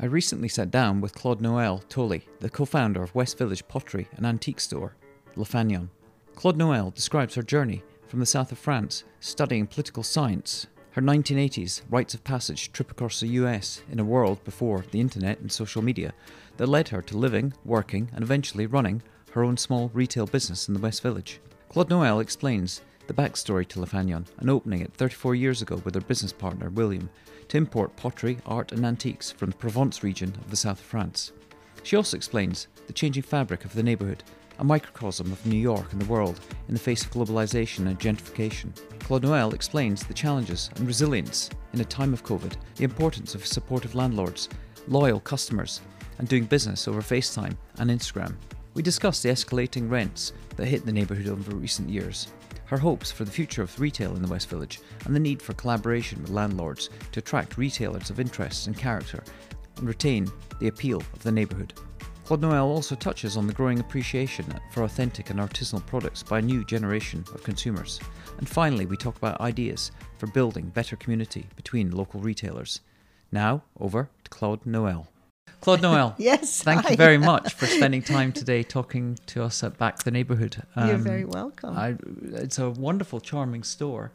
I recently sat down with Claude Noel Tolley, the co founder of West Village Pottery and Antique Store, Le Fanion. Claude Noel describes her journey from the south of France, studying political science, her 1980s rites of passage trip across the US in a world before the internet and social media that led her to living, working, and eventually running her own small retail business in the West Village. Claude Noel explains the backstory to Le Fanion and opening it 34 years ago with her business partner William to import pottery, art, and antiques from the Provence region of the south of France. She also explains the changing fabric of the neighbourhood, a microcosm of New York and the world in the face of globalisation and gentrification. Claude Noel explains the challenges and resilience in a time of COVID, the importance of supportive landlords, loyal customers, and doing business over FaceTime and Instagram. We discuss the escalating rents that hit the neighbourhood over recent years, her hopes for the future of retail in the West Village, and the need for collaboration with landlords to attract retailers of interest and character and retain the appeal of the neighbourhood. Claude Noel also touches on the growing appreciation for authentic and artisanal products by a new generation of consumers. And finally, we talk about ideas for building better community between local retailers. Now, over to Claude Noel. Claude Noel. yes. Thank hi. you very much for spending time today talking to us at Back the Neighbourhood. You're Um, very welcome. I, it's a wonderful, charming store.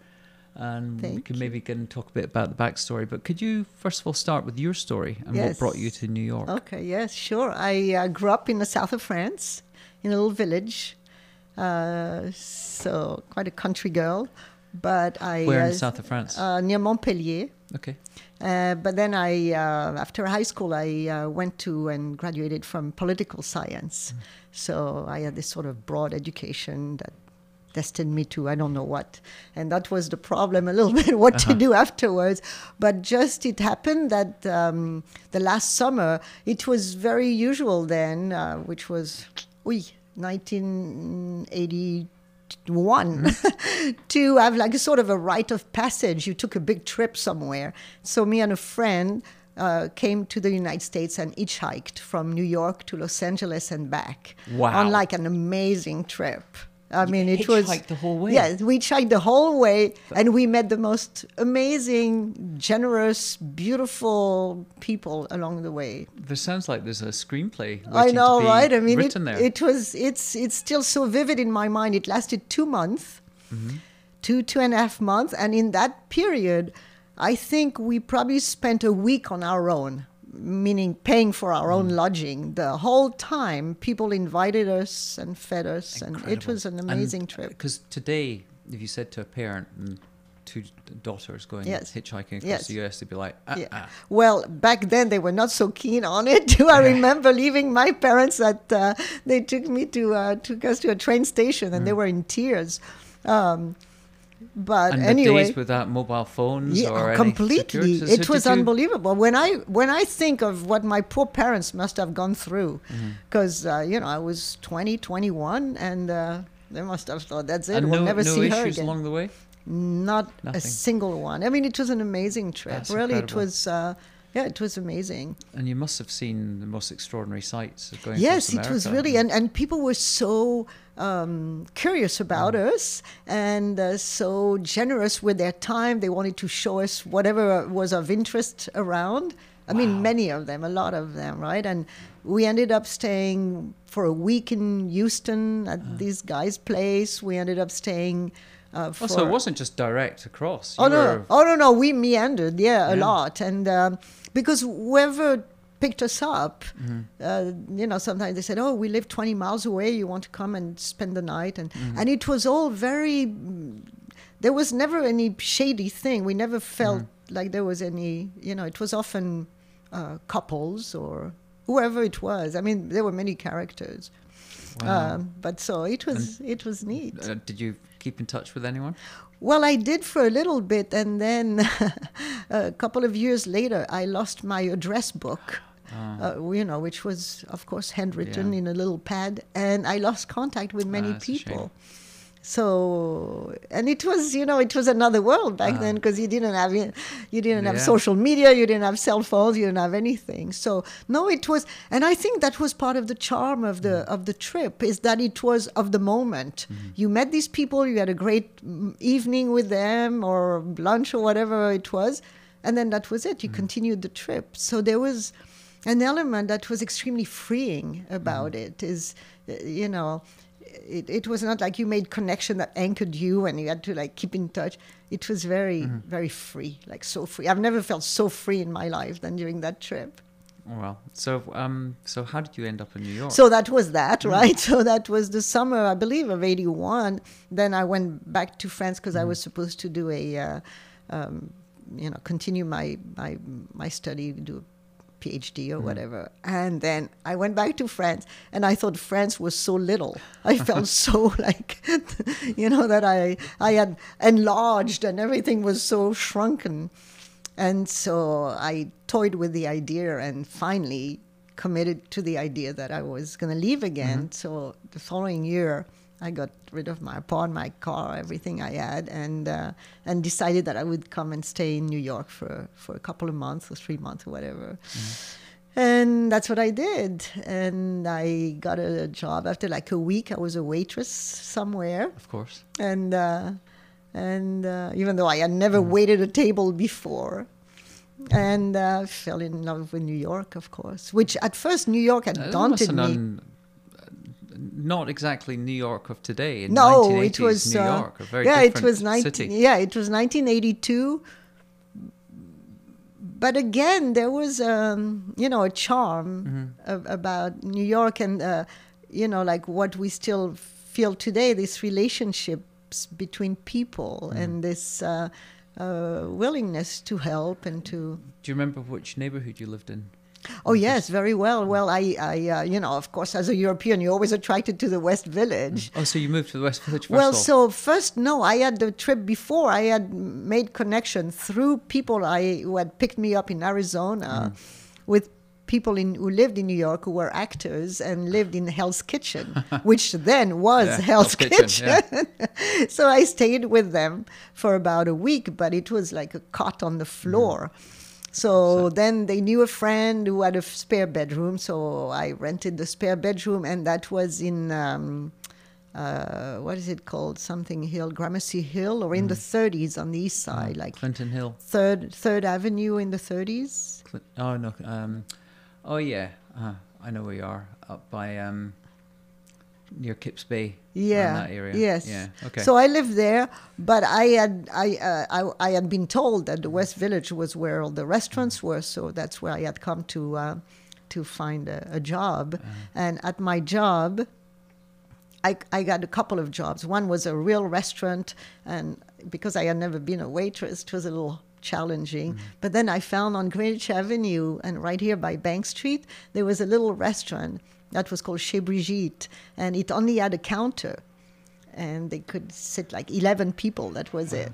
And we can maybe get and talk a bit about the backstory. But could you first of all start with your story and what brought you to New York? Okay, yes, sure. I uh, grew up in the south of France, in a little village. Uh, so quite a country girl. But I Where in uh, the south of France? uh, near Montpellier. okay. Uh, but then I, uh, after high school, I uh, went to and graduated from political science. So I had this sort of broad education that destined me to I don't know what, and that was the problem a little bit what to do afterwards. But just it happened that um, the last summer it was very usual then, uh, which was, oui, 1981 to have like a sort of a rite of passage. You took a big trip somewhere. So me and a friend uh, came to the United States and hitchhiked from New York to Los Angeles and back Wow. on like an amazing trip. I mean, it was the whole way? Yes, we hitchhiked the whole way, and we met the most amazing, generous, beautiful people along the way. This sounds like there's a screenplay. I know, right? I mean, it, there. it was it's it's still so vivid in my mind. It lasted two months, Mm-hmm. two two and a half months, and in that period, I think we probably spent a week on our own, meaning paying for our Mm. own lodging. The whole time, people invited us and fed us, and it was an amazing trip. Because today, if you said to a parent and two daughters going Yes. hitchhiking across Yes. the US, they'd be like, ah, Yeah. ah. Well, back then they were not so keen on it. too. I remember leaving my parents that uh, they took me to uh, took us to a train station, and they were in tears. Um, but. And anyway, the days without mobile phones yeah, or completely. it was unbelievable. When I when I think of what my poor parents must have gone through, Mm-hmm. because uh, you know I was 20, 21, and uh, they must have thought that's it. And we'll no, never no see her again. along the way? Not a single one. I mean, it was an amazing trip. That's really, incredible. it was. Uh, yeah, it was amazing. And you must have seen the most extraordinary sights going Yes, it was really, and, and people were so um, curious about Mm. us and uh, so generous with their time. They wanted to show us whatever was of interest around. I mean, many of them, a lot of them, right? And we ended up staying for a week in Houston at Uh-huh. this guy's place. We ended up staying. Uh, for Oh, so it wasn't just direct across. You Oh no! Oh no! No, we meandered, yeah, a Yeah. lot, and um, because whoever picked us up, Mm-hmm. uh, you know, sometimes they said, "Oh, we live 20 miles away. You want to come and spend the night?" And Mm-hmm. and it was all very. There was never any shady thing. We never felt Mm-hmm. like there was any. You know, it was often uh, couples or whoever it was. I mean, there were many characters. Wow. Um, but so it was it was neat. Uh, did you keep in touch with anyone? Well, I did for a little bit, and then a couple of years later, I lost my address book. Uh, you know, which was, of course, handwritten Ah. Yeah. in a little pad, and I lost contact with many Ah, a shame. people. So, and it was, you know, it was another world back then because you didn't have, you didn't have Ah. Social media, you didn't have cell phones, you didn't have anything. So, no, it was, and I think that was part of the charm of the Mm. of the trip is that it was of the moment. Mm-hmm. You met these people, you had a great mm, evening with them or lunch or whatever it was, and then that was it. You Mm. continued the trip. So there was an element that was extremely freeing about Mm-hmm. it is, uh, you know, it, it was not like you made connection that anchored you and you had to like keep in touch. It was very, Mm-hmm. very free, like so free. I've never felt so free in my life than during that trip. Well, so um, so how did you end up in New York? So that was that, Mm-hmm. right? So that was the summer, I believe, of '81. Then I went back to France because I Mm-hmm. was supposed to do a, uh, um, you know, continue my my my study, do a PhD Mm-hmm. or whatever. And then I went back to France, and I thought France was so little. I felt so like, you know, that I I had enlarged and everything was so shrunken. And so I toyed with the idea and finally committed to the idea that I was going to leave again. So the following year, I got rid of my apartment, my car, everything I had, and uh, and decided that I would come and stay in New York for for a couple of months or three months or whatever. And that's what I did. And I got a job after like a week. I was a waitress somewhere of course. and uh, and uh, even though I had never waited a table before, and uh, fell in love with New York, of course. Which at first New York had daunted me. done, not exactly New York of today. In no, 1980s it was New uh, York, a very yeah, it was 19, city. yeah, it was 1982. But again, there was um, you know a charm Mm-hmm. a- about New York, and uh, you know like what we still feel today. This relationships between people Mm-hmm. and this uh, uh, willingness to help and to Do you remember which neighborhood you lived in? Oh yes, very well. Well, I, I, uh, you know, of course, as a European, you're always attracted to the West Village. Mm. Oh, so you moved to the West Village first Well, so first, no, I had the trip before. I had made connection through people I who had picked me up in Arizona, mm. with people in who lived in New York who were actors and lived in Hell's Kitchen, which then was Yeah, Hell's, Hell's Kitchen, Kitchen. so I stayed with them for about a week, but it was like a cot on the floor. Mm. So, then they knew a friend who had a spare bedroom, so I rented the spare bedroom, and that was in um, uh, what is it called? Something Hill, Gramercy Hill, or in the 30s on the east side, like Clinton Hill. Third Third Avenue in the 30s. Cl- oh no. Um, oh yeah. Uh, I know where you are. Up by um, near Kips Bay. Yeah. that area. Yes. Yeah. Okay. So I lived there, but I had I, uh, I I had been told that the West Village was where all the restaurants were, so that's where I had come to uh, to find a, a job. Uh-huh. And at my job, I I got a couple of jobs. One was a real restaurant, and because I had never been a waitress, it was a little challenging. Mm-hmm. But then I found on Greenwich Avenue and right here by Bank Street, there was a little restaurant that was called Chez Brigitte, and it only had a counter and they could sit like 11 people that was it.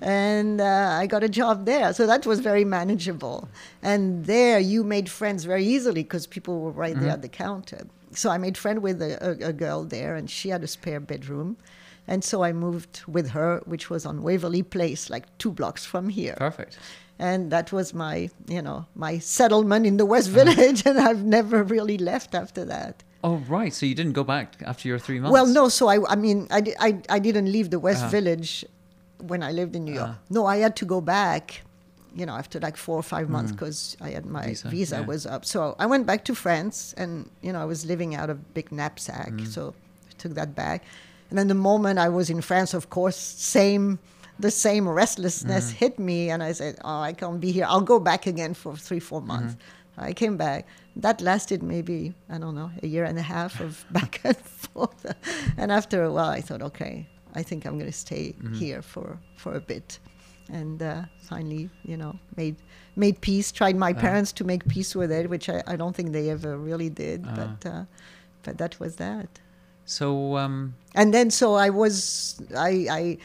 And uh, i got a job there so that was very manageable. And there you made friends very easily because people were right there at the counter. So i made friend with a, a, a girl there and she had a spare bedroom and so i moved with her which was on waverly place like two blocks from here Perfect. and that was my you know my settlement in the west village and i've never really left after that Oh right. So you didn't go back after your three months. well, no. So I, I mean, I, I, I didn't leave the West Uh-huh. Village when I lived in New York. Uh-huh. No, I had to go back, you know, after like four or five months because I had my Mm. Visa, visa, yeah. was up. So I went back to France, and you know, I was living out of a big knapsack, Mm. so I took that back. And then the moment I was in France, of course, same. The same restlessness Mm. hit me, and I said, "Oh, I can't be here. I'll go back again for three, four months." Mm-hmm. I came back. That lasted maybe I don't know a year and a half of back and forth. And after a while, I thought, okay, I think I'm going to stay here for for a bit. And uh, finally, you know, made made peace. Tried my parents to make peace with it, which I, I don't think they ever really did. Uh-huh. But uh, but that was that. So um, And then so I was I I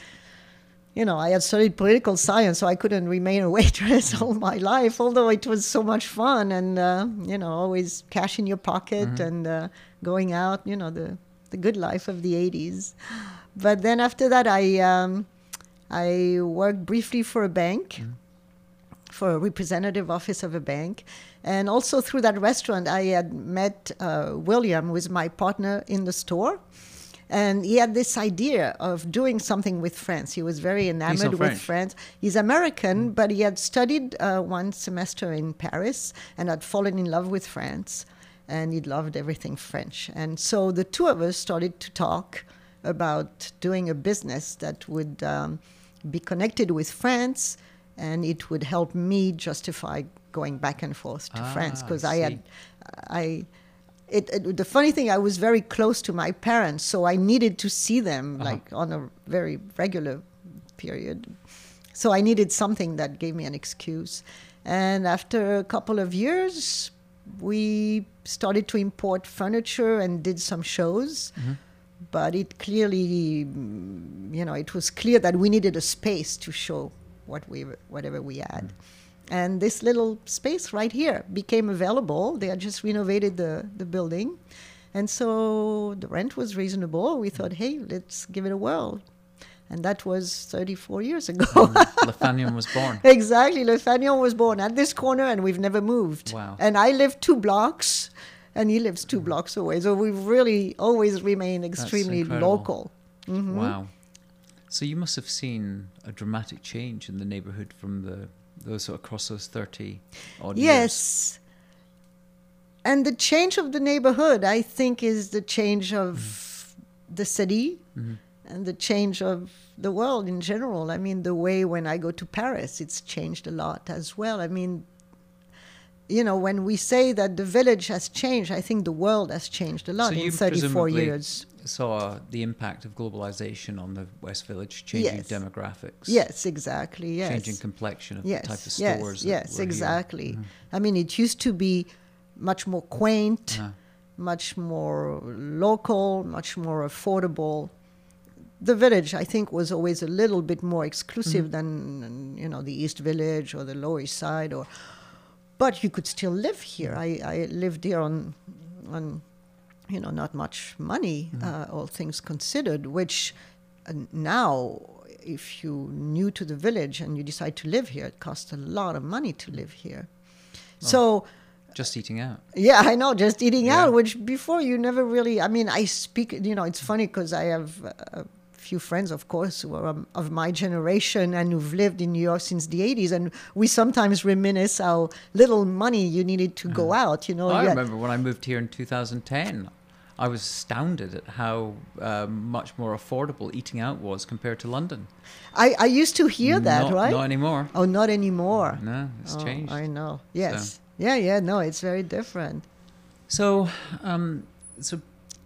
you know, I had studied political science, so I couldn't remain a waitress all my life, although it was so much fun and, uh, you know, always cash in your pocket and uh, going out, you know, the, the good life of the 80s. But then after that, I, um, I worked briefly for a bank, for a representative office of a bank. And also through that restaurant, I had met uh, William, who is my partner in the store And he had this idea of doing something with France. He was very enamored with France. He's American, but he had studied uh, one semester in Paris and had fallen in love with France. And he loved everything French. And so the two of us started to talk about doing a business that would um, be connected with France and it would help me justify going back and forth to Ah, France because I I had I it, it, the funny thing I was very close to my parents so I needed to see them Uh-huh. like on a very regular period so I needed something that gave me an excuse and after a couple of years we started to import furniture and did some shows Mm-hmm. but it clearly you know it was clear that we needed a space to show what we whatever we had. And this little space right here became available. They had just renovated the, the building. And so the rent was reasonable. We thought hey let's give it a whirl. And that was 34 years ago. Le Fanion was born. exactly. Le Fanion was born at this corner and we've never moved. Wow. and i live two blocks and he lives two blocks away. So we've really always remained extremely local. Mhm. Wow. So you must have seen a dramatic change in the neighborhood from the those sort of across those thirty odd years. Yes. And the change of the neighborhood, I think, is the change of the city Mhm. and the change of the world in general. I mean, the way when I go to Paris, it's changed a lot as well. I mean, you know, when we say that the village has changed, I think the world has changed a lot So in you 34 presumably years. Saw the impact of globalization on the West Village, changing Yes. demographics, Yes, exactly. Yes. changing complexion of yes, the type of yes, stores. Yes, were here. Mm-hmm. exactly. I mean, it used to be much more quaint, Uh-huh. much more local, much more affordable. The village, I think, was always a little bit more exclusive Mm-hmm. than you know the East Village or the Lower East Side, or but you could still live here. I, I lived here on on you know not much money, Mm-hmm. uh, all things considered. Which uh, now, if you new to the village and you decide to live here, it costs a lot of money to live here. So. Just eating out. Yeah, I know. Just eating Yeah. out, which before you never really. I mean, I speak. You know, it's funny because I have a few friends, of course, who are um, of my generation and who've lived in New York since the '80s, and we sometimes reminisce how little money you needed to go out. You know, I had- remember when I moved here in 2010. I was astounded at how um, much more affordable eating out was compared to London. I, I used to hear that, not, right? Not anymore. oh, not anymore. No, it's Oh, changed. I know. Yes. Yeah, yeah. No, it's very different. So, um, so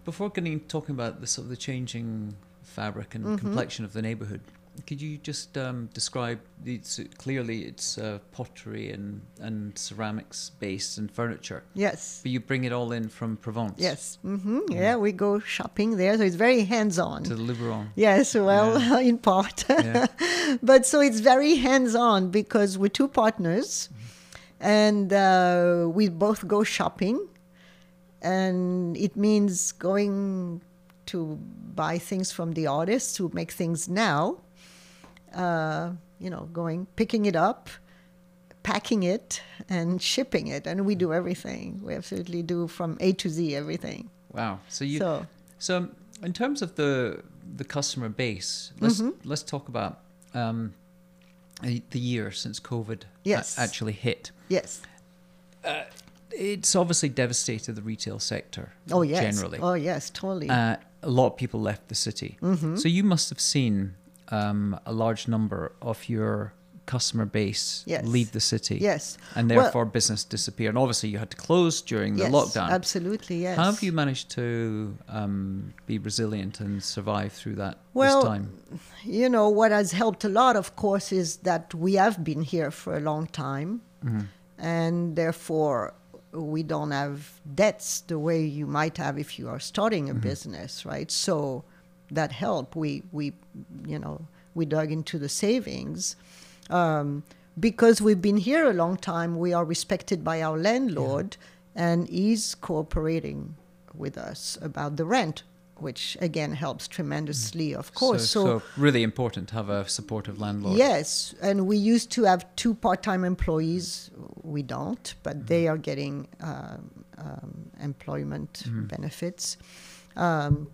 before getting talking about the sort of the changing fabric and Mm-hmm. complexion of the neighborhood, could you just um, describe? It's, clearly, it's uh, pottery and and ceramics based and furniture, Yes. but you bring it all in from Provence. Yes. hmm Yeah, we go shopping there, so it's very hands-on. To the Luberon. Yes, well, in part. Yeah. but so it's very hands on because we're two partners and uh, we both go shopping. And it means going to buy things from the artists who make things now, uh, you know, going, picking it up, packing it, and shipping it. And we do everything. We absolutely do from A to Z everything. Wow. So you. so, So, in terms of the the customer base, let's Mm-hmm. let's talk about um, the year since COVID a- actually hit. yes. It's obviously devastated the retail sector. Oh, yes. generally. Oh, yes, totally. Uh, a lot of people left the city. Mm-hmm. So you must have seen um, a large number of your customer base Yes. leave the city. Yes. And Well- therefore business disappear. And obviously you had to close during the yes, lockdown. Absolutely, yes. How have you managed to um, be resilient and survive through that Well, this time? You know, what has helped a lot, of course, is that we have been here for a long time. Mm-hmm. And therefore, we don't have debts the way you might have if you are starting a Mm-hmm. business, right? So that helped. We, we, you know, we dug into the savings. Um, because we've been here a long time, we are respected by our landlord, and he's cooperating with us about the rent, which again helps tremendously, of course. So, so really important to have a supportive landlord. Yes, and we used to have two part-time employees. We don't, but they are getting um, um, employment benefits. Um,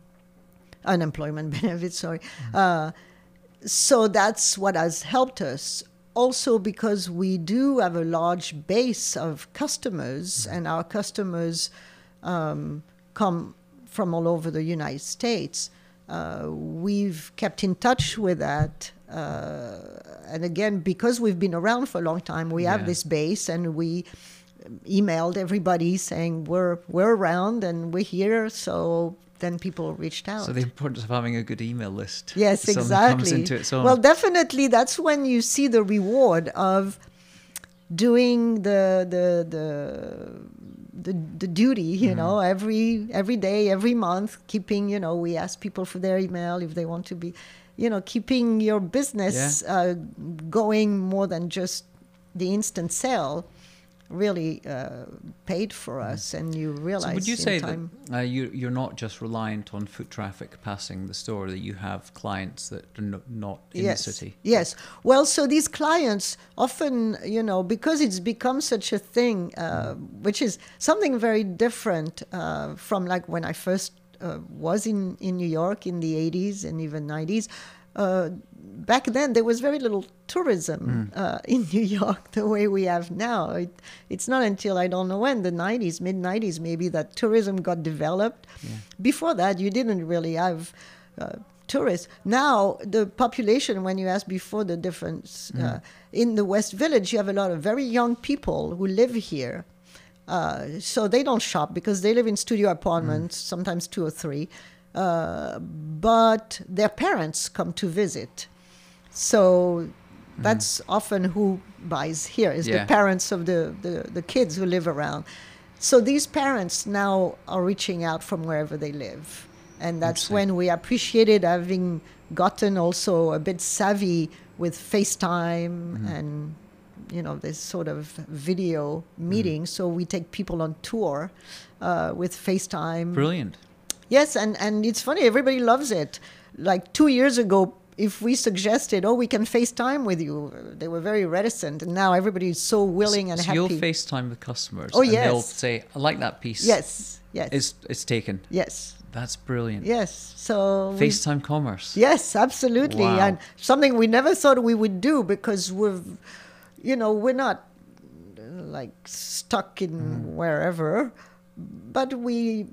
unemployment benefits. Sorry. Uh, so that's what has helped us. Also, because we do have a large base of customers, and our customers um, come from all over the United States. Uh, we've kept in touch with that. Uh, and again, because we've been around for a long time, we have this base and we emailed everybody saying we're, we're around and we're here. So then people reached out. So the importance of having a good email list. Yes, suddenly exactly. Comes into its own. Well, definitely, that's when you see the reward of doing the the the the, the duty. You know, Mm-hmm. every every day, every month, keeping. You know, we ask people for their email if they want to be. You know, keeping your business uh, going more than just the instant sale really uh, paid for us, and you realize. So would you say time- that uh, you, you're not just reliant on foot traffic passing the store? That you have clients that are no, not in yes. the city. Yes. Well, so these clients often, you know, because it's become such a thing, uh, which is something very different uh, from like when I first uh, was in, in New York in the 80s and even 90s. Uh, back then, there was very little tourism uh, in New York the way we have now. It, it's not until I don't know when, the 90s, mid 90s maybe, that tourism got developed. Before that, you didn't really have uh, tourists. Now, the population, when you ask before the difference, uh, in the West Village, you have a lot of very young people who live here. Uh, so they don't shop because they live in studio apartments, sometimes two or three. Uh, but their parents come to visit. So that's often who buys here is Yeah. the parents of the, the, the kids who live around. So these parents now are reaching out from wherever they live. And that's when we appreciated having gotten also a bit savvy with FaceTime Mm-hmm. and you know this sort of video meeting. So we take people on tour uh, with FaceTime. Brilliant. Yes, and, and it's funny, everybody loves it. Like two years ago, if we suggested, oh, we can FaceTime with you, they were very reticent. And now everybody is so willing and so happy. you'll FaceTime with customers. Oh, and They'll yes. say, "I like that piece." yes, yes, It's it's taken. yes, That's brilliant. yes. So we- FaceTime commerce. Yes, absolutely. Wow. And something we never thought we would do because we've, you know, we're not like stuck in Mm. wherever, but we,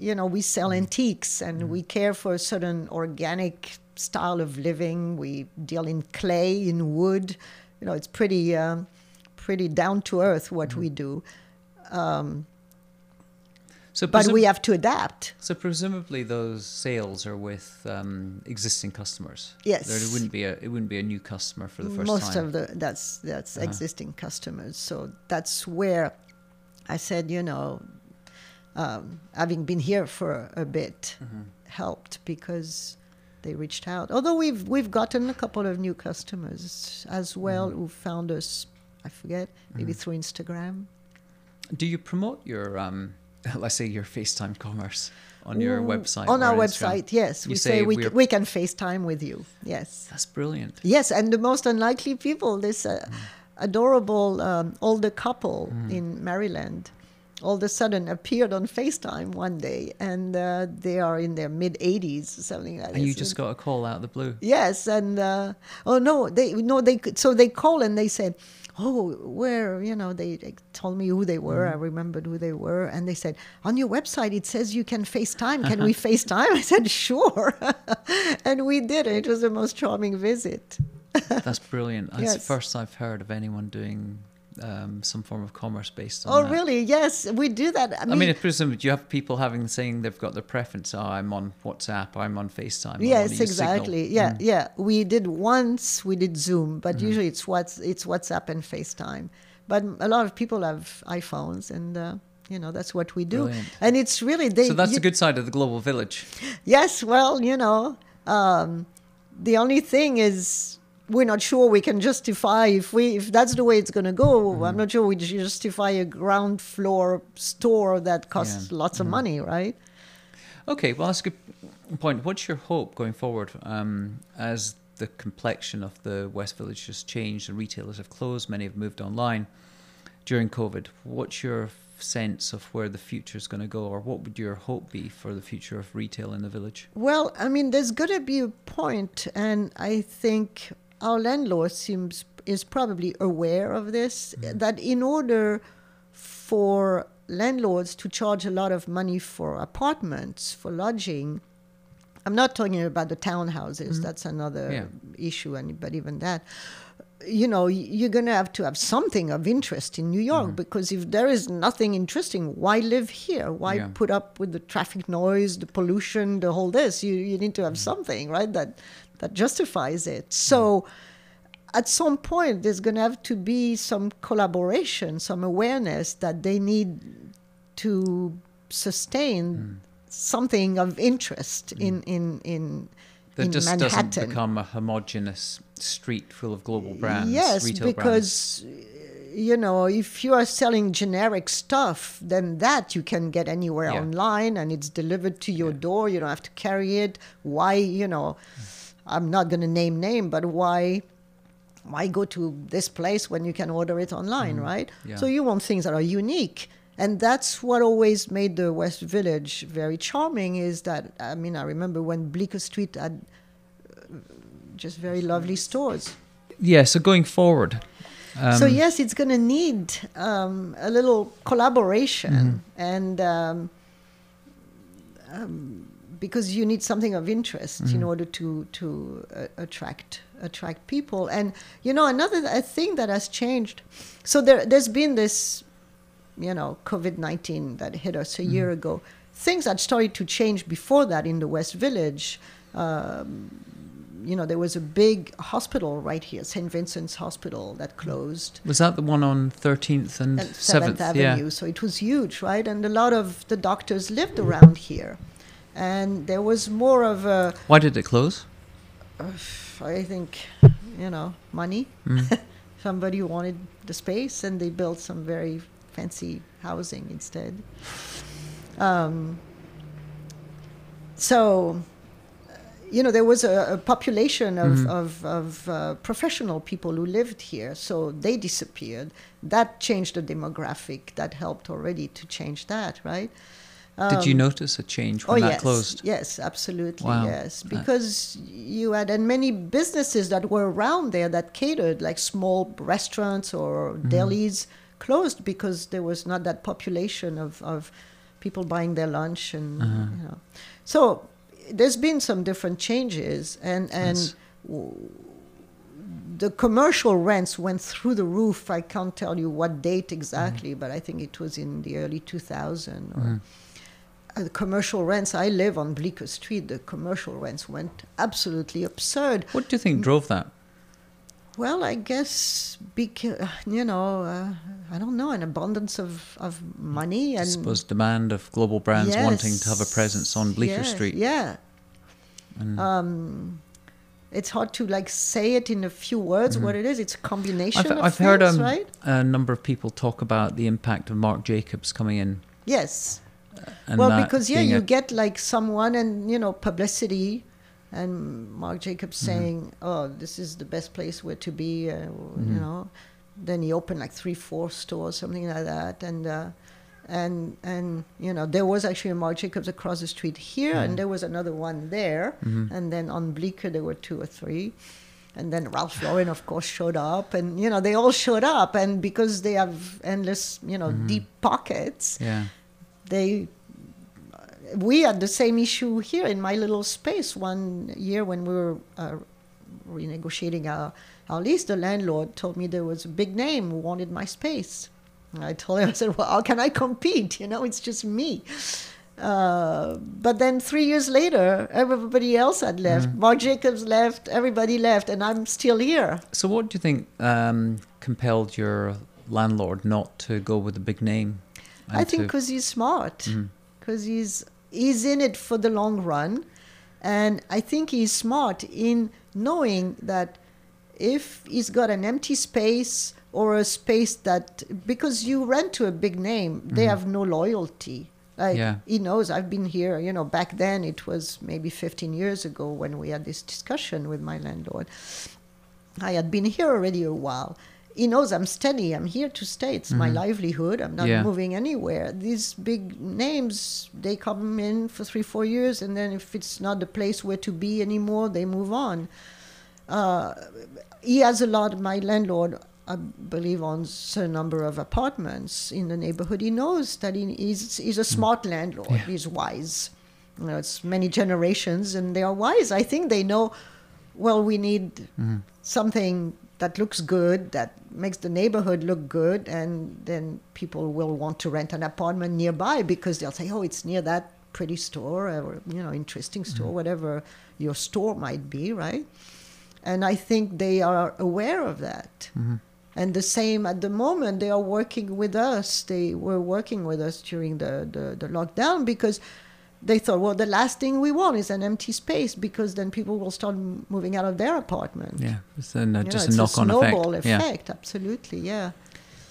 you know, we sell Mm. antiques and we care for a certain organic style of living. We deal in clay, in wood. You know, it's pretty, um, pretty down to earth what Mm-hmm. we do. So, But we have to adapt. so presumably those sales are with um, existing customers. Yes. There wouldn't be a it wouldn't be a new customer for the first most time. Most of the that's that's Uh-huh. existing customers so that's where i said you know um, having been here for a bit Mm-hmm. helped because they reached out although we've we've gotten a couple of new customers as well Mm-hmm. who found us i forget maybe through instagram Do you promote your um, let's say your FaceTime commerce on your Mm, website? on our Instagram? website yes You we say say, we, we're- c- we can facetime with you yes That's brilliant. Yes, and the most unlikely people, this uh, adorable um, older couple Mm. in Maryland, all of a sudden appeared on FaceTime one day, and uh, they are in their mid 80s, something like that. And you just got a call out of the blue. Yes, and uh, oh no, they no they could- so they call and they said, oh where you know they, they told me who they were. I remembered who they were, and they said on your website it says you can FaceTime. Can we FaceTime? I said sure, and we did. It was the most charming visit. That's brilliant. That's the first I've heard of anyone doing um, some form of commerce based on Oh that. really? Yes, we do that. I I mean, mean, I presume do you have people having saying they've got their preference? Oh, I'm on WhatsApp. I'm on FaceTime. Yes, use Signal." exactly. Yeah, Mm. yeah. We did once. We did Zoom, but Mm-hmm. usually it's what's it's WhatsApp and FaceTime. But a lot of people have iPhones, and uh, you know that's what we do. Brilliant. And it's really they. So that's you- the good side of the global village. Yes, well, you know, um, the only thing is we're not sure we can justify if we if that's the way it's going to go. Mm-hmm. I'm not sure we justify a ground floor store that costs Yeah. lots of Mm-hmm. money, right? Okay, well that's a good point. What's your hope going forward um, as the complexion of the West Village has changed and retailers have closed, many have moved online during COVID? What's your sense of where the future is going to go, or what would your hope be for the future of retail in the village? Well, I mean, there's going to be a point, and I think our landlord seems is probably aware of this. Mm-hmm. That in order for landlords to charge a lot of money for apartments for lodging, I'm not talking about the townhouses. That's another. Yeah. issue, and but even that you know, you're going to have to have something of interest in New York Mm-hmm. because if there is nothing interesting, why live here? Why Yeah. put up with the traffic noise, the pollution, the whole this? You, you need to have Mm-hmm. something, right, that, that justifies it. So at some point, there's going to have to be some collaboration, some awareness that they need to sustain Mm. something of interest hmm. in, in, in, That in just Manhattan. doesn't become a homogenous street full of global brands. Yes, retail brands. because uh, you know, if you are selling generic stuff, then that you can get anywhere Yeah. online and it's delivered to your Yeah. door. You don't have to carry it. Why, you know, hmm. I'm not going to name name, but why why go to this place when you can order it online, right? Mm-hmm. Yeah. So you want things that are unique. And that's what always made the West Village very charming is that I mean I remember when Bleecker Street had uh, just very lovely stores. yeah. So going forward, um, so yes, it's going to need um, a little collaboration, Mm-hmm. and um, um, because you need something of interest Mm-hmm. in order to to uh, attract attract people. And you know, another th- thing that has changed. So there, there's been this, you know, COVID nineteen that hit us a Mm-hmm. year ago. Things had started to change before that in the West Village. Um, you know, there was a big hospital right here, St. Vincent's Hospital, that closed. was that the one on Thirteenth and at Seventh? Avenue. Yeah. So it was huge, right? And a lot of the doctors lived around here. And there was more of a, Why did it close? I think, you know, money. Mm. Somebody wanted the space and they built some very fancy housing instead. Um, so, uh, you know, there was a, a population of, Mhm. of, of uh, professional people who lived here, so they disappeared. That changed the demographic. That helped already to change that, right? Did you Um, notice a change when oh that yes, closed? yes, absolutely, Wow. yes. Because you had and many businesses that were around there that catered, like small restaurants or Mm-hmm. delis, closed because there was not that population of, of people buying their lunch and Uh-huh. you know. So there's been some different changes, and and Yes. w- the commercial rents went through the roof. I can't tell you what date exactly, but I think it was in the early 2000 or Mhm. Uh, the commercial rents. I live on Bleecker Street. The commercial rents went absolutely absurd. What do you think drove that? Well, I guess because you know, uh, I don't know, an abundance of, of money I and suppose demand of global brands wanting to have a presence on Bleecker yeah, Street. Yeah, And um, it's hard to like say it in a few words what it is. It's a combination Mm-hmm. I've, of I've heard um, right? a number of people talk about the impact of Marc Jacobs coming in. Yes. Well, because yeah, you a- get like someone and you know publicity, and Marc Jacobs Mm-hmm. saying, "Oh, this is the best place where to be," uh, Mm-hmm. you know. Then he opened like three, four stores, something like that, and uh, and and you know there was actually a Marc Jacobs across the street here, Mm-hmm. and there was another one there, and then on Bleecker there were two or three. And then Ralph Lauren, of course, showed up, and you know they all showed up, and because they have endless, you know, deep pockets, yeah. They we had the same issue here in my little space one year when we were uh, renegotiating our, our lease. The landlord told me there was a big name who wanted my space. And i told him i said well how can i compete? You know it's just me. Uh, but then three years later everybody else had left. Marc Jacobs left everybody left and i'm still here. So, what do you think um, compelled your landlord not to go with a big name? I think because he's smart, mm-hmm. because he's he's in it for the long run, and I think he's smart in knowing that if he's got an empty space or a space that because you rent to a big name, they mm-hmm. have no loyalty. Like Yeah. he knows I've been here. You know, back then it was maybe 15 years ago when we had this discussion with my landlord. I had been here already a while. He knows I'm steady. I'm here to stay. It's my livelihood. I'm not Mm-hmm. Yeah. moving anywhere. These big names, they come in for three, four years, and then if it's not the place where to be anymore, they move on. Uh, he has a lot. My landlord, I believe, owns a number of apartments in the neighborhood. He knows that he, he's he's a smart landlord. Yeah. He's wise. You know, it's many generations, and they are wise. I think they know. Well, we need something that looks good, that makes the neighborhood look good, and then people will want to rent an apartment nearby because they'll say, "Oh, it's near that pretty store or you know interesting store, mm-hmm. whatever your store might be, right?" And I think they are aware of that. Mm-hmm. And the same at the moment, they are working with us. They were working with us during the, the, the lockdown because they thought, well, the last thing we want is an empty space because then people will start moving out of their apartment. Yeah, it's an, uh, know, just it's a knock-on effect. snowball Yeah. effect. Absolutely, yeah.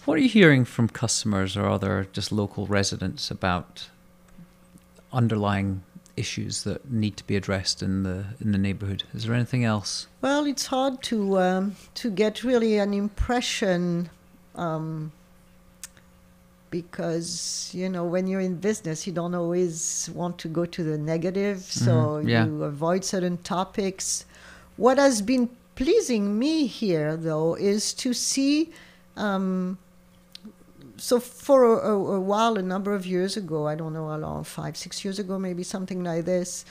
What are you hearing from customers or other just local residents about underlying issues that need to be addressed in the in the neighbourhood? Is there anything else? Well, it's hard to um, to get really an impression um, because you know when you're in business, you don't always want to go to the negative, so Mhm, yeah. you avoid certain topics. What has been pleasing me here, though, is to see. Um, so for a, a, a while, a number of years ago, I don't know how long, five, six years ago, maybe something like this,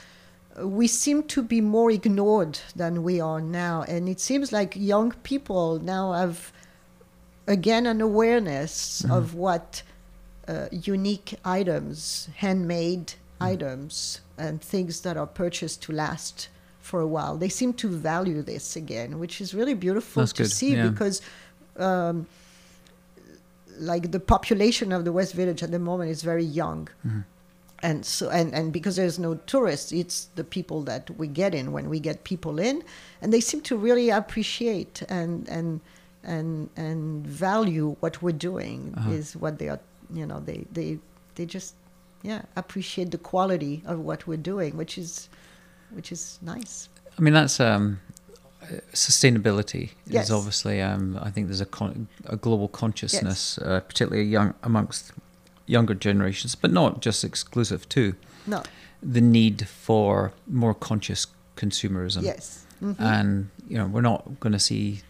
we seem to be more ignored than we are now. And it seems like young people now have, again, an awareness of what uh, unique items, handmade items, and things that are purchased to last for a while. They seem to value this again, which is really beautiful That's to good, see yeah. because. Um, like the population of the West Village at the moment is very young, and so and and because there's no tourists, it's the people that we get in when we get people in, and they seem to really appreciate and and and and value what we're doing Uh-huh. is what they are. You know, they they they just yeah appreciate the quality of what we're doing, which is which is nice. I mean, that's um, sustainability Yes. is obviously. Um, I think there's a, con- a global consciousness, uh, particularly young amongst younger generations, but not just exclusive to No, the need for more conscious consumerism. yes, Mhm. and you know we're not going to see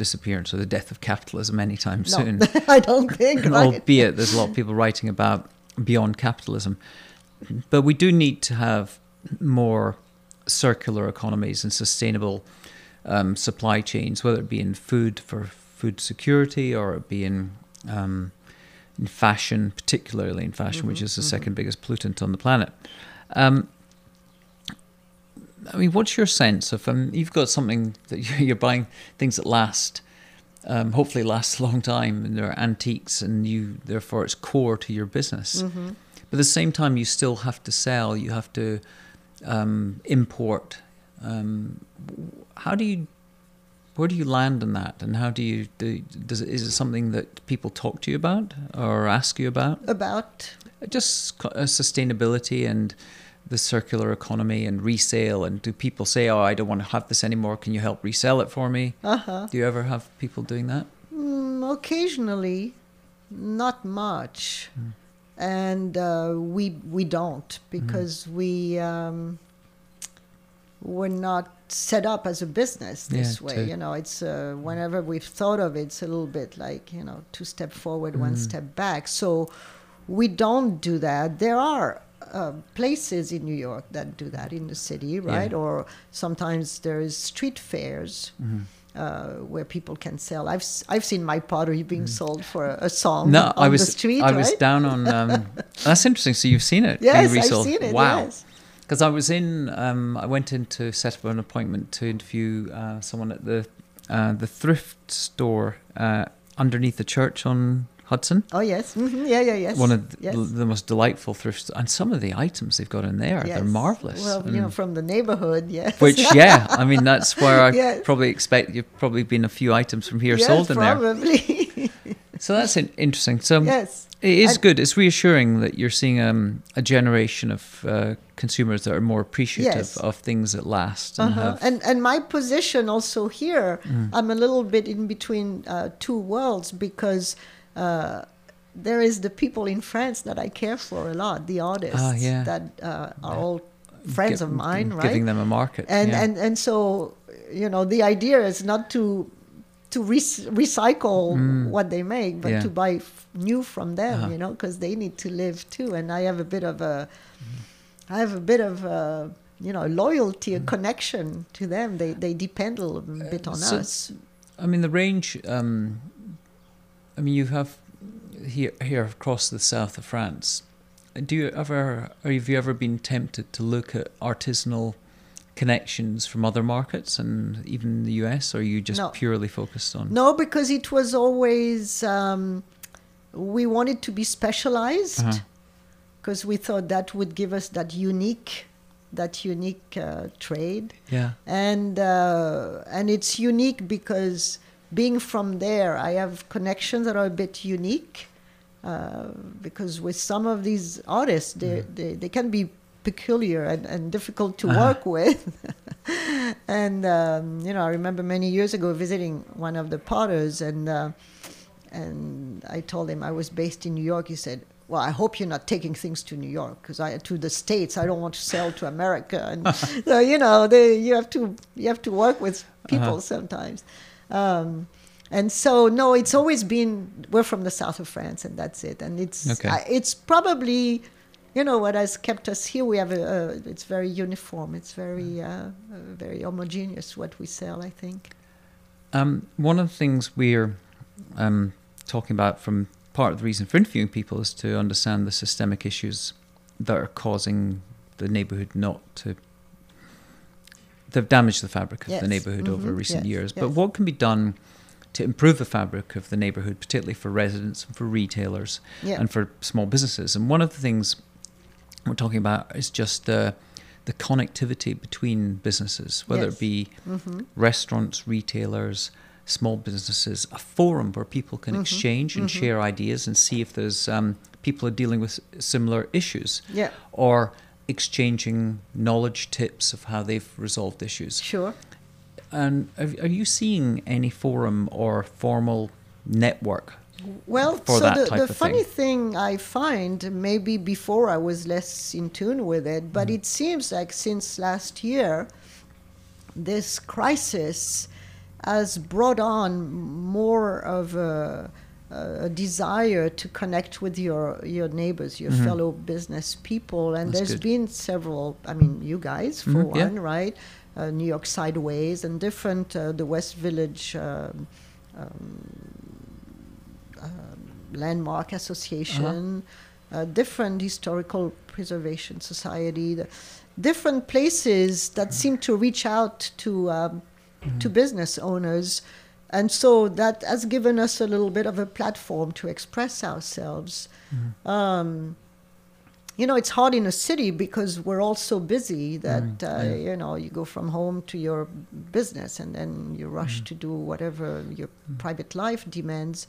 disappearance or the death of capitalism anytime no, soon. I don't think. right? Albeit there's a lot of people writing about beyond capitalism, but we do need to have more circular economies and sustainable um, supply chains, whether it be in food for food security or it be in um, in fashion, particularly in fashion, which is the second biggest pollutant on the planet. Um, I mean, what's your sense of? Um, you've got something that you're buying things that last, um, hopefully last a long time, and they're antiques, and you therefore it's core to your business. Mm-hmm. But at the same time, you still have to sell. You have to um, import. Um, how do you? Where do you land in that, and how do you do? Does it, is it something that people talk to you about or ask you about? About Just uh, sustainability and the circular economy and resale. And do people say, "Oh, I don't want to have this anymore. Can you help resell it for me?" uh huh. Do you ever have people doing that? Mm, occasionally, not much, and uh, we we don't because we um, we're not set up as a business this Yeah, way. to- You know, it's uh, whenever we've thought of it, it's a little bit like you know, two step forward, one step back. So we don't do that. There are. Uh, places in New York that do that in the city, right? Or sometimes there is street fairs uh, where people can sell. I've I've seen my pottery being sold for a, a song No, on I was the street, I was down on. Um, that's interesting. So you've seen it Yes, being I've seen it, Wow. yes. Because I was in, um, I went in to set up an appointment to interview uh, someone at the uh, the thrift store uh, underneath the church on Hudson. Oh yes, hmm yeah, yeah, yes. One of the, yes. the most delightful thrift, and some of the items they've got in there, they're marvelous. Well, you know, from the neighborhood, yes. which, yeah, I mean, that's where I Yes. probably expect you've probably been a few items from here yes, sold in there. probably. So that's interesting. So yes. it is And- good. It's reassuring that you're seeing um, a generation of uh, consumers that are more appreciative Yes. of things that last and Uh-huh. And and my position also here, I'm a little bit in between uh, two worlds because uh, there is the people in France that I care for a lot, the artists Ah, yeah. that uh, are all friends of mine, right? Giving them a market. and yeah. and and so you know the idea is not to to re- recycle what they make but Mm. Yeah. to buy f- new from them Uh-huh. you know because they need to live too and i have a bit of a i have a bit of a you know loyalty a connection to them they they depend a little bit on Mm. so- us I mean, the range. Um, I mean, you have here here across the south of France. Do you ever, or have you ever been tempted to look at artisanal connections from other markets and even the US, or are you just No. purely focused on? no because it was always um, we wanted to be specialized Uh-huh. because we thought that would give us that unique that unique uh, trade Yeah. and uh, and it's unique because being from there, I have connections that are a bit unique. Uh, because with some of these artists, they they, they can be peculiar and, and difficult to Uh-huh. work with. and um, you know, I remember many years ago visiting one of the potters, and uh, and I told him I was based in New York. He said, "Well, I hope you're not taking things to New York because I to the states. I don't want to sell to America." And so you know, they, you have to you have to work with people Uh-huh. sometimes. Um, and so no, it's always been we're from the south of France, and that's it. And it's Okay. I, it's probably. You know what has kept us here? We have a, it's very uniform. It's very uh, uh, very homogeneous what we sell. I think. Um, one of the things we're um, talking about from part of the reason for interviewing people is to understand the systemic issues that are causing the neighbourhood not to. They've damaged the fabric of Yes. the neighbourhood over Mhm. recent Yes. years. But what can be done to improve the fabric of the neighbourhood, particularly for residents and for retailers and for small businesses? And one of the things we're talking about is just uh, the connectivity between businesses, whether Yes. it be Mhm. restaurants, retailers, small businesses, a forum where people can Mhm, exchange and mhm. share ideas and see if there's um, people are dealing with similar issues, Yeah. or exchanging knowledge tips of how they've resolved issues. Sure. And are, are you seeing any forum or formal network? Well, so the, the funny thing. thing. I find, maybe before I was less in tune with it, but Mm. it seems like since last year, this crisis has brought on more of a, a desire to connect with your, your neighbors, your Mhm. fellow business people. And That's there's good. been several, I mean, you guys, for Mhm, yeah. one, right? Uh, New York Sideways and different, uh, the West Village. Um, Landmark Association, uh different historical preservation society, the different places that seem to reach out to um, to business owners, and so that has given us a little bit of a platform to express ourselves. Um, you know, it's hard in a city because we're all so busy that Mm, uh, yeah. you know you go from home to your business and then you rush to do whatever your private life demands.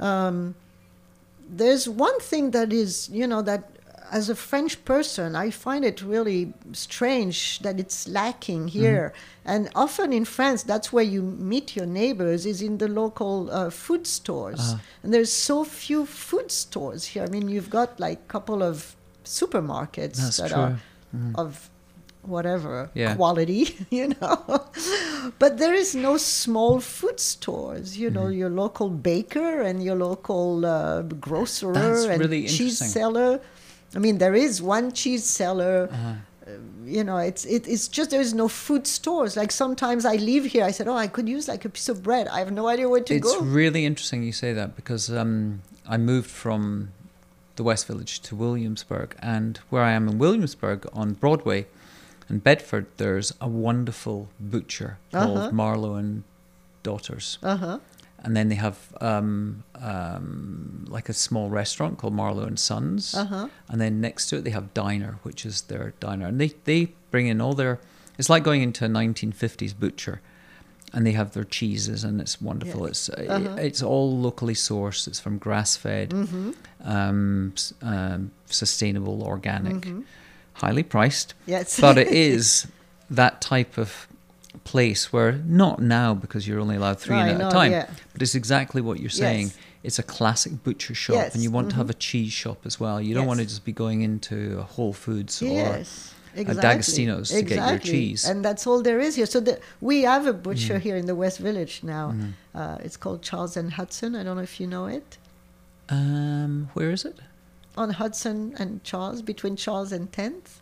Um, there's one thing that is, you know, that as a French person, I find it really strange that it's lacking here. And often in France, that's where you meet your neighbors, is in the local uh, food stores. Uh-huh. And there's so few food stores here. I mean, you've got like a couple of supermarkets That's that true. are Mhm. of whatever Yeah. quality, you know. but there is no small food stores, you know, Mm-hmm. your local baker and your local uh, grocer That's and really cheese seller. I mean, there is one cheese seller. Uh-huh. You know, it's it, it's just there is no food stores. Like sometimes I leave here, I said, "Oh, I could use like a piece of bread." I have no idea where to It's go. It's really interesting you say that because um, I moved from the West Village to Williamsburg, and where I am in Williamsburg on Broadway in Bedford, there's a wonderful butcher called Uh-huh. Marlow and Daughters, Uh huh. And then they have um, um, like a small restaurant called Marlow and Sons, Uh huh. and then next to it they have Diner, which is their diner, and they they bring in all their. It's like going into a 1950s butcher, and they have their cheeses, and it's wonderful. Yes. It's uh, Uh-huh. it's all locally sourced. It's from grass fed, Mm-hmm. um, um, sustainable, organic, Mm-hmm. highly priced. Yes. But it is that type of place where not now because you're only allowed three in at a time. yeah. But it's exactly what you're saying. Yes. It's a classic butcher shop, and you Yes, want to have mhm. a cheese shop as well. You don't want to just be going into a Whole Foods or Yes. Exactly. D'Agostino's to get your Exactly. cheese. And that's all there is here. So the, we have a butcher Mm. here in the West Village now. Mm-hmm. Uh, it's called Charles and Hudson. I don't know if you know it. um, where is it? On Hudson and Charles, between Charles and 10th.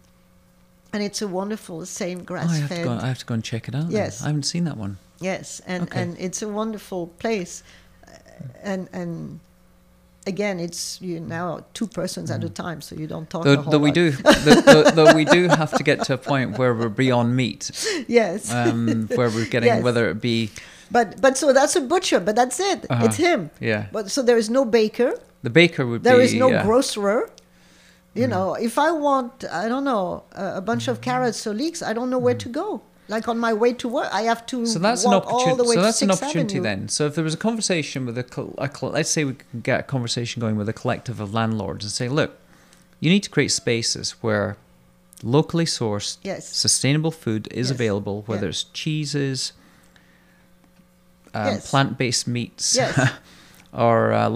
And it's a wonderful, same Oh, grass I have fed. to go. I have to go and check it out. then. Yes. I haven't seen that one. Yes, and, Okay. and it's a wonderful place, Uh, and and again, it's you now two persons at a time, so you don't talk. Mm. Though, though we do, though, though, we do have to get to a point where we're beyond meat, Yes, um, where we're getting Yes. whether it be but but so that's a butcher, but that's it. Uh-huh. It's him. yeah. But so there is no baker. The baker would There be is no yeah. Mm. You know, if I want, I don't know, a, a bunch of carrots or leeks, I don't know where to go. Like on my way to work, I have to. So that's an walk all the way So to that's an opportunity Avenue. then. So if there was a conversation with a, a let's say we can get a conversation going with a collective of landlords and say, look, you need to create spaces where locally sourced, Yes. sustainable food is Yes. available, whether Yeah. it's cheeses, um, Yes. plant-based meats, Yes. or uh,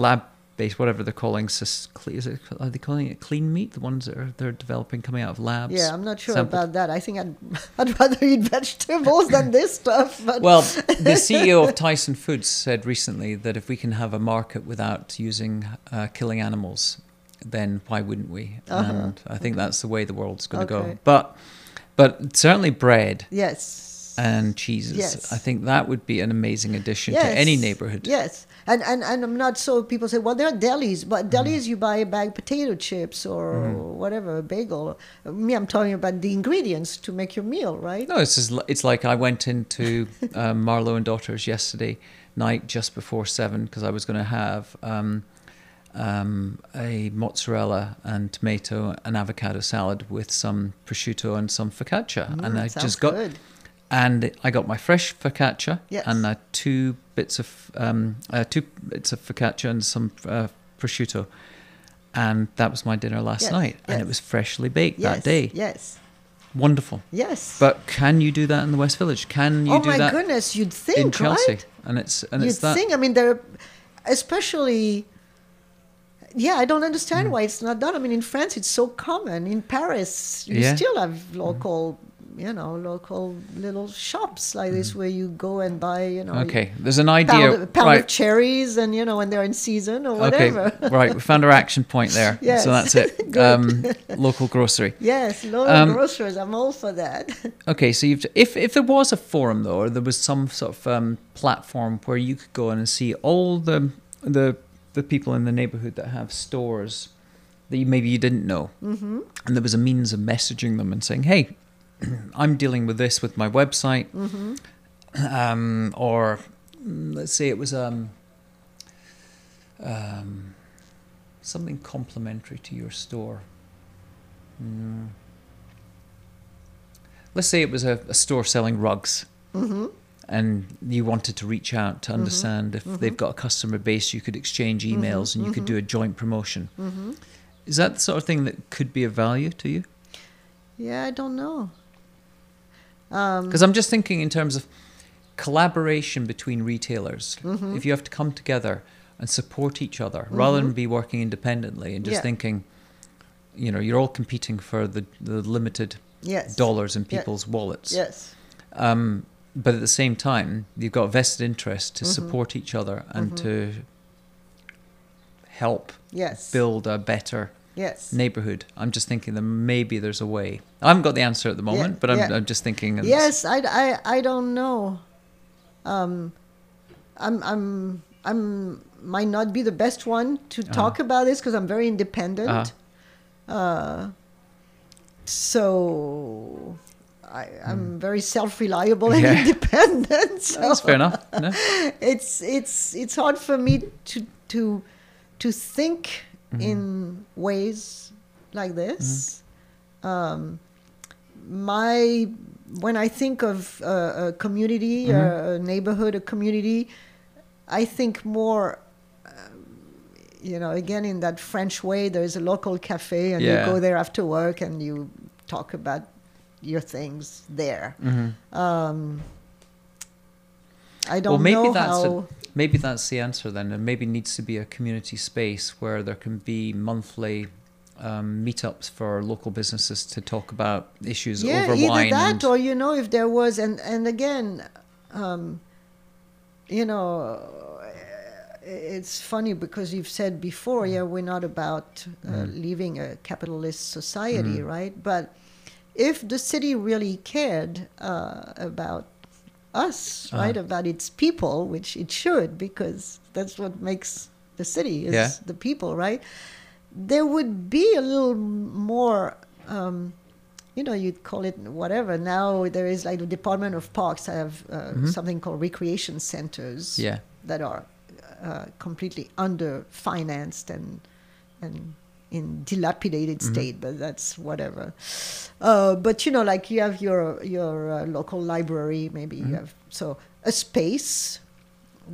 lab-based, whatever they're calling. Is it, are they calling it clean meat? The ones that are, they're developing coming out of labs. Yeah, I'm not sure sampled. about that. I think I'd, I'd rather eat vegetables than this stuff. But Well, the CEO of Tyson Foods said recently that if we can have a market without using uh, killing animals, then why wouldn't we? Uh-huh. And I think that's the way the world's going to go. But, but certainly bread yes, and cheeses. Yes. I think that would be an amazing addition to any neighborhood. Yes, and, and and I'm not so. People say, well, there are delis, but Mm-hmm. delis you buy a bag of potato chips or whatever, a bagel. Me, I'm talking about the ingredients to make your meal, right? No, it's just, it's like I went into um, Marlow and Daughters yesterday night just before seven because I was going to have um, um, a mozzarella and tomato and avocado salad with some prosciutto and some focaccia, and Mm, I just got good. And I got my fresh focaccia Yes. and uh, two bits of um, uh, two bits of focaccia and some uh, prosciutto, and that was my dinner last Yes, night, and it was freshly baked yes, that day. Yes, Wonderful. yes. But can you do that in the West Village? Can you oh do that? Oh my goodness, you'd think, in Chelsea? right? And it's and You'd it's that. think. I mean, there, especially. Yeah, I don't understand Hmm. why it's not done. I mean, in France, it's so common. In Paris, you Yeah. still have local, you know, local little shops like this where you go and buy, you know, okay, there's an pound, idea. a pound right. of cherries, and you know, when they're in season or okay. whatever. right. We found our action point there. Yes. So that's it. Um, local grocery. yes, local Um, grocers. I'm all for that. Okay. So you've if if there was a forum though, or there was some sort of um, platform where you could go in and see all the the the people in the neighborhood that have stores that you, maybe you didn't know, mm-hmm. and there was a means of messaging them and saying, "Hey, I'm dealing with this with my website," Mm-hmm. um, or mm, let's say it was um, um, something complementary to your store. Mm. Let's say it was a, a store selling rugs hmm and you wanted to reach out to understand if they've got a customer base, you could exchange emails and you could do a joint promotion. Is that the sort of thing that could be of value to you? Yeah, I don't know. Um, Because I'm just thinking in terms of collaboration between retailers. Mm-hmm. If you have to come together and support each other rather than be working independently and just Yeah. thinking, you know, you're all competing for the, the limited yes. dollars in people's wallets. Yes. Um, but at the same time, you've got vested interest Mm-hmm. to support each other and to help Yes. build a better Yes. neighborhood. I'm just thinking that maybe there's a way. I haven't got the answer at the moment, but I'm, yeah. I'm just thinking. Yes, I, I, I don't know. Um, I'm, I'm, I'm, might not be the best one to talk about this because I'm very independent. Uh-huh. Uh, so I, I'm very self-reliable and Hmm. Yeah. independent. So That's fair enough. No? it's it's it's hard for me to to to think Mm-hmm. in ways like this. Um, my when I think of uh, a community, Mhm. uh, a neighborhood, a community, I think more. um, You know, again, in that French way, there's a local cafe, and Yeah. you go there after work, and you talk about your things there. Mhm. Um, I don't Well, maybe know that's how. a, maybe that's the answer then, and maybe needs to be a community space where there can be monthly um, meetups for local businesses to talk about issues yeah, over either wine. that and, or you know if there was and and again, um, you know, it's funny because you've said before, yeah, we're not about uh, Mm. leaving a capitalist society, Mm. right? But if the city really cared uh, about us, Uh-huh. right, about its people, which it should, because that's what makes the city is Yeah. the people, right? There would be a little more. Um, you know, you'd call it whatever. Now there is like the Department of Parks have uh, Mhm. something called recreation centers yeah, that are uh, completely underfinanced and and in dilapidated Mhm. state, but that's whatever. Uh, but you know, like you have your your uh, local library, maybe Mhm. you have so a space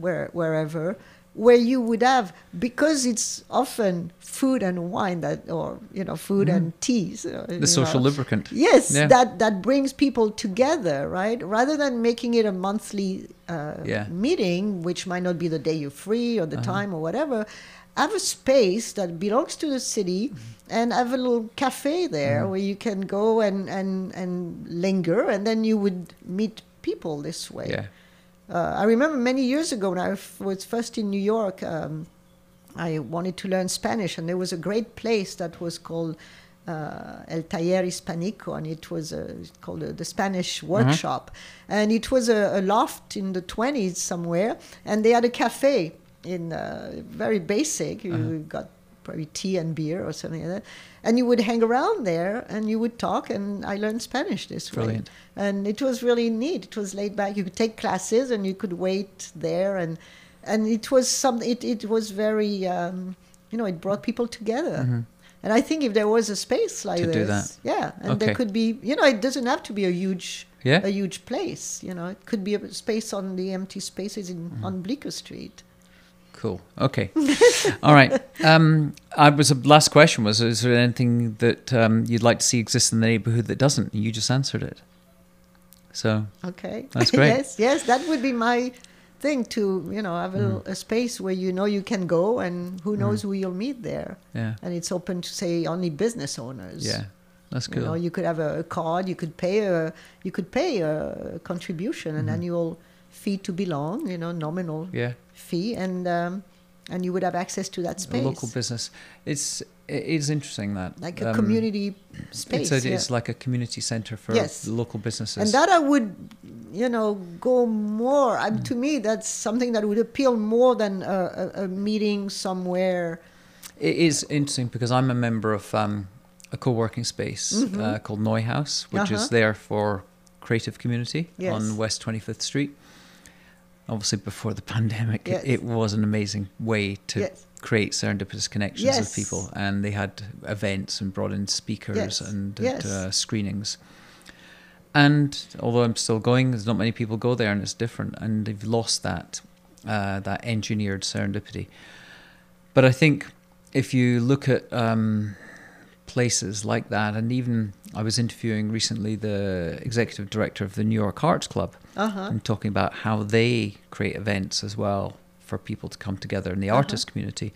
where wherever where you would have because it's often food and wine that or you know food Mhm. and teas uh, you the social know. lubricant. Yes, Yeah. that that brings people together, right? Rather than making it a monthly uh, Yeah. meeting, which might not be the day you're free or the Uh-huh. time or whatever, have a space that belongs to the city and have a little cafe there Mhm. where you can go and, and, and linger, and then you would meet people this way. Yeah, Uh, I remember many years ago when I was first in New York, um, I wanted to learn Spanish, and there was a great place that was called uh, El Taller Hispanico, and it was uh, called uh, the Spanish Workshop. And it was a, a loft in the 20s somewhere, and they had a cafe in uh, very basic. You Uh-huh. got probably tea and beer or something like that. And you would hang around there and you would talk, and I learned Spanish this way brilliant. and it was really neat. It was laid back. You could take classes, and you could wait there, and and it was some. It it was very, um, you know, it brought people together. Mhm. And I think if there was a space like To this, do that. yeah, and Okay. there could be, you know, it doesn't have to be a huge, Yeah. a huge place. You know, it could be a space on the empty spaces in Mm-hmm. on Bleecker Street. Cool. Okay. All right. Um, I was a last question was: Is there anything that um, you'd like to see exist in the neighborhood that doesn't? You just answered it. So Okay. That's great. yes, yes, that would be my thing to, you know, have a, Mm. a space where you know you can go, and who knows who you'll meet there. yeah, and it's open to say only business owners. yeah, that's cool. You know, you could have a, a card. You could pay a you could pay a contribution, an Mhm. annual fee to belong. You know, nominal yeah, fee, and um, and you would have access to that a space, local business. It's it is interesting that like a um, community space. It's, a, yeah. it's like a community center for Yes. local businesses. and that I would, you know, go more. Um, to me, that's something that would appeal more than a, a, a meeting somewhere. It is interesting because I'm a member of um, a co-working space Mhm. uh, called NeueHouse, which Uh-huh. is there for creative community Yes. on West 25th Street. Obviously, before the pandemic, Yes. it, it was an amazing way to Yes. create serendipitous connections Yes. with people, and they had events and brought in speakers and did, uh, screenings. And although I'm still going, there's not many people go there, and it's different, and they've lost that uh, that engineered serendipity. But I think if you look at um, places like that, and even I was interviewing recently the executive director of the New York Arts Club, Uh huh. and talking about how they create events as well for people to come together in the Uh-huh. artist community.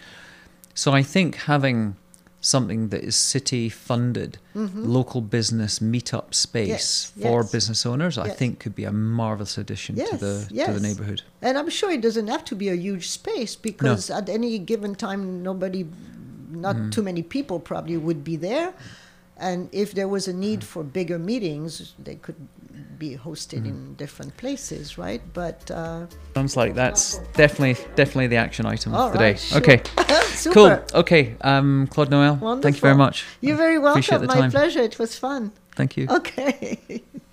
So I think having something that is city funded, local business meetup space Yes, for yes. business owners, I think could be a marvelous addition to Yes, the to the neighborhood. And I'm sure it doesn't have to be a huge space because at any given time, nobody, not Mm-hmm. too many people probably would be there. And if there was a need for bigger meetings, they could be hosted Mm-hmm. in different places, right? But uh, Sounds like that's definitely definitely the action item all of the day. sure. Okay, cool. Okay, um, Claude Noel, thank you very much. You're very welcome. My pleasure. It was fun. Thank you. Okay.